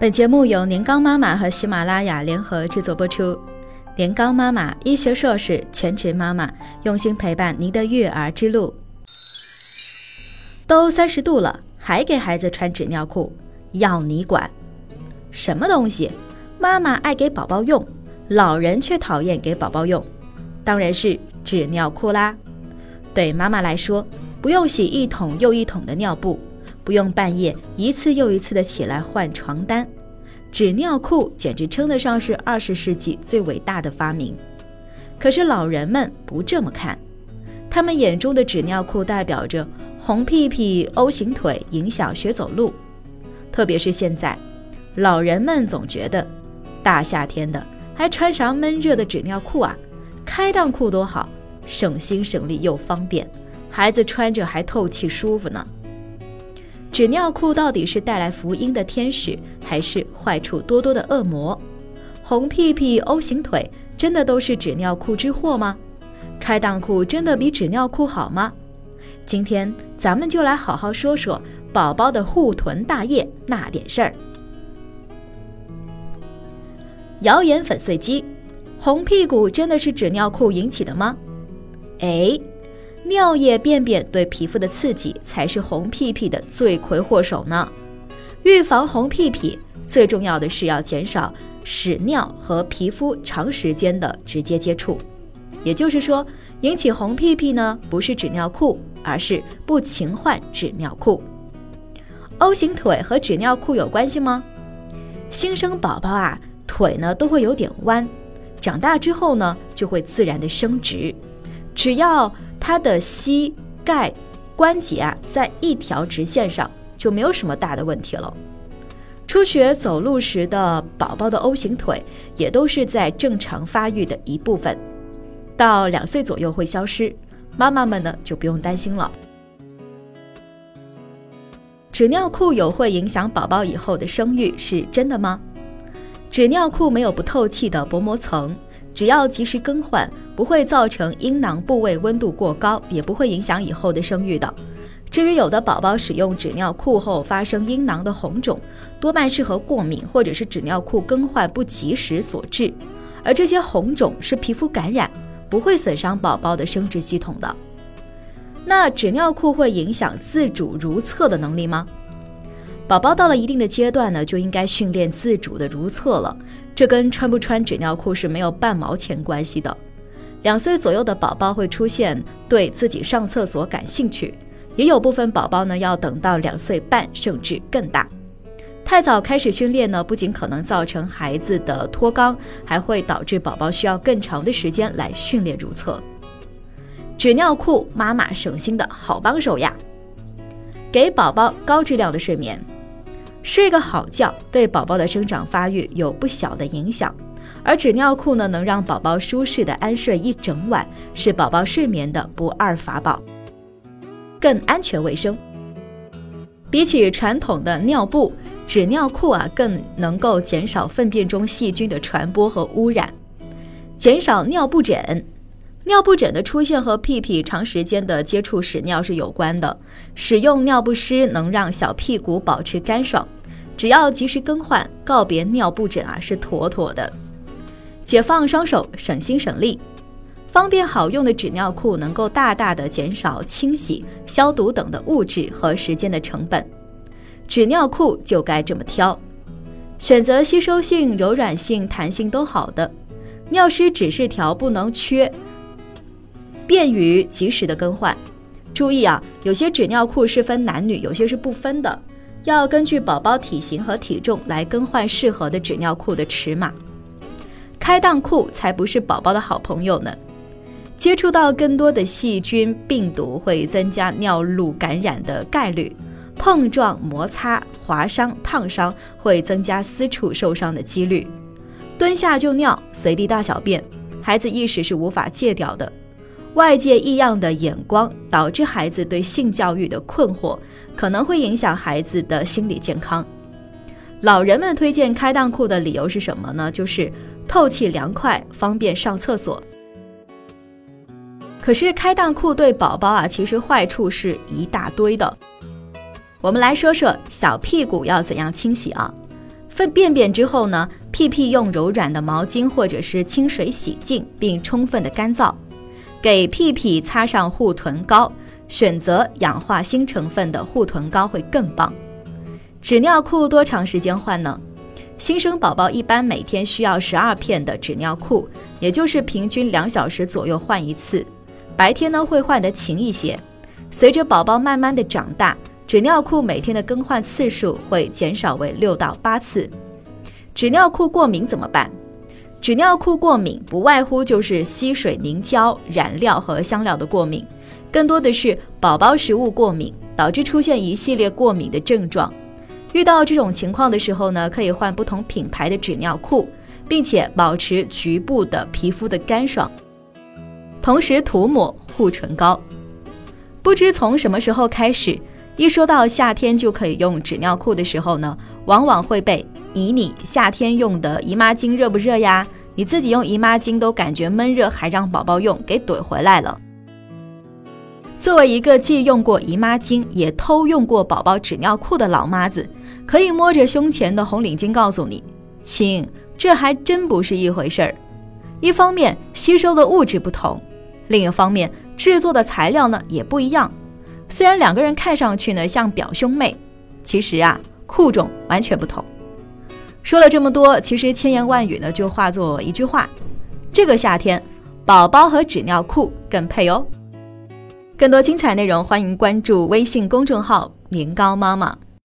本节目由年糕妈妈和喜马拉雅联合制作播出。年糕妈妈，医学硕士，全职妈妈，用心陪伴您的育儿之路。都三十度了，还给孩子穿纸尿裤，要你管？什么东西？妈妈爱给宝宝用，老人却讨厌给宝宝用，当然是纸尿裤啦。对妈妈来说，不用洗一桶又一桶的尿布。不用半夜一次又一次的起来换床单，纸尿裤简直称得上是二十世纪最伟大的发明。可是老人们不这么看，他们眼中的纸尿裤代表着红屁屁、O 型腿，影响学走路。特别是现在，老人们总觉得大夏天的还穿啥闷热的纸尿裤啊？开裆裤多好，省心省力又方便，孩子穿着还透气舒服呢。纸尿裤到底是带来福音的天使，还是坏处多多的恶魔？红屁屁、O 型腿真的都是纸尿裤之祸吗？开裆裤真的比纸尿裤好吗？今天咱们就来好好说说宝宝的护臀大业那点事儿。谣言粉碎机：红屁股真的是纸尿裤引起的吗？哎。尿液、便便对皮肤的刺激才是红屁屁的罪魁祸首呢。预防红屁屁，最重要的是要减少屎尿和皮肤长时间的直接接触。也就是说，引起红屁屁呢，不是纸尿裤，而是不勤换纸尿裤。O 型腿和纸尿裤有关系吗？新生宝宝啊，腿呢都会有点弯，长大之后呢，就会自然的伸直。只要它的膝盖关节啊，在一条直线上，就没有什么大的问题了。初学走路时的宝宝的 O 型腿，也都是在正常发育的一部分，到两岁左右会消失。妈妈们呢，就不用担心了。纸尿裤有会影响宝宝以后的生育，是真的吗？纸尿裤没有不透气的薄膜层。只要及时更换，不会造成阴囊部位温度过高，也不会影响以后的生育的。至于有的宝宝使用纸尿裤后发生阴囊的红肿，多半是和过敏或者是纸尿裤更换不及时所致。而这些红肿是皮肤感染，不会损伤宝宝的生殖系统的。那纸尿裤会影响自主如厕的能力吗？宝宝到了一定的阶段呢，就应该训练自主的如厕了。这跟穿不穿纸尿裤是没有半毛钱关系的。两岁左右的宝宝会出现对自己上厕所感兴趣，也有部分宝宝呢要等到两岁半甚至更大。太早开始训练呢，不仅可能造成孩子的脱肛，还会导致宝宝需要更长的时间来训练如厕。纸尿裤，妈妈省心的好帮手呀！给宝宝高质量的睡眠。睡个好觉对宝宝的生长发育有不小的影响，而纸尿裤呢，能让宝宝舒适的安睡一整晚，是宝宝睡眠的不二法宝，更安全卫生。比起传统的尿布，纸尿裤啊，更能够减少粪便中细菌的传播和污染，减少尿布疹。尿布疹的出现和屁屁长时间的接触屎尿是有关的。使用尿不湿能让小屁股保持干爽，只要及时更换，告别尿布疹啊是妥妥的。解放双手，省心省力，方便好用的纸尿裤能够大大的减少清洗、消毒等的物质和时间的成本。纸尿裤就该这么挑，选择吸收性、柔软性、弹性都好的。尿湿指示条不能缺。便于及时的更换，注意啊，有些纸尿裤是分男女，有些是不分的，要根据宝宝体型和体重来更换适合的纸尿裤的尺码。开裆裤才不是宝宝的好朋友呢，接触到更多的细菌病毒会增加尿路感染的概率，碰撞、摩擦、划伤、烫伤会增加私处受伤的几率。蹲下就尿，随地大小便，孩子一时是无法戒掉的。外界异样的眼光导致孩子对性教育的困惑，可能会影响孩子的心理健康。老人们推荐开裆裤的理由是什么呢？就是透气凉快，方便上厕所。可是开裆裤对宝宝啊，其实坏处是一大堆的。我们来说说小屁股要怎样清洗啊？粪便便之后呢，屁屁用柔软的毛巾或者是清水洗净，并充分的干燥。给屁屁擦上护臀膏，选择氧化锌成分的护臀膏会更棒。纸尿裤多长时间换呢？新生宝宝一般每天需要十二片的纸尿裤，也就是平均两小时左右换一次。白天呢会换得勤一些。随着宝宝慢慢的长大，纸尿裤每天的更换次数会减少为六到八次。纸尿裤过敏怎么办？纸尿裤过敏不外乎就是吸水、凝胶、染料和香料的过敏，更多的是宝宝食物过敏导致出现一系列过敏的症状。遇到这种情况的时候呢，可以换不同品牌的纸尿裤，并且保持局部的皮肤的干爽，同时涂抹护唇膏。不知从什么时候开始，一说到夏天就可以用纸尿裤的时候呢，往往会被。以你夏天用的姨妈巾热不热呀？你自己用姨妈巾都感觉闷热，还让宝宝用，给怼回来了。作为一个既用过姨妈巾也偷用过宝宝纸尿裤的老妈子，可以摸着胸前的红领巾告诉你，亲，这还真不是一回事儿。一方面吸收的物质不同，另一方面制作的材料呢也不一样。虽然两个人看上去呢像表兄妹，其实啊裤种完全不同。说了这么多，其实千言万语呢，就化作一句话：这个夏天，宝宝和纸尿裤更配哦。更多精彩内容，欢迎关注微信公众号“年糕妈妈”。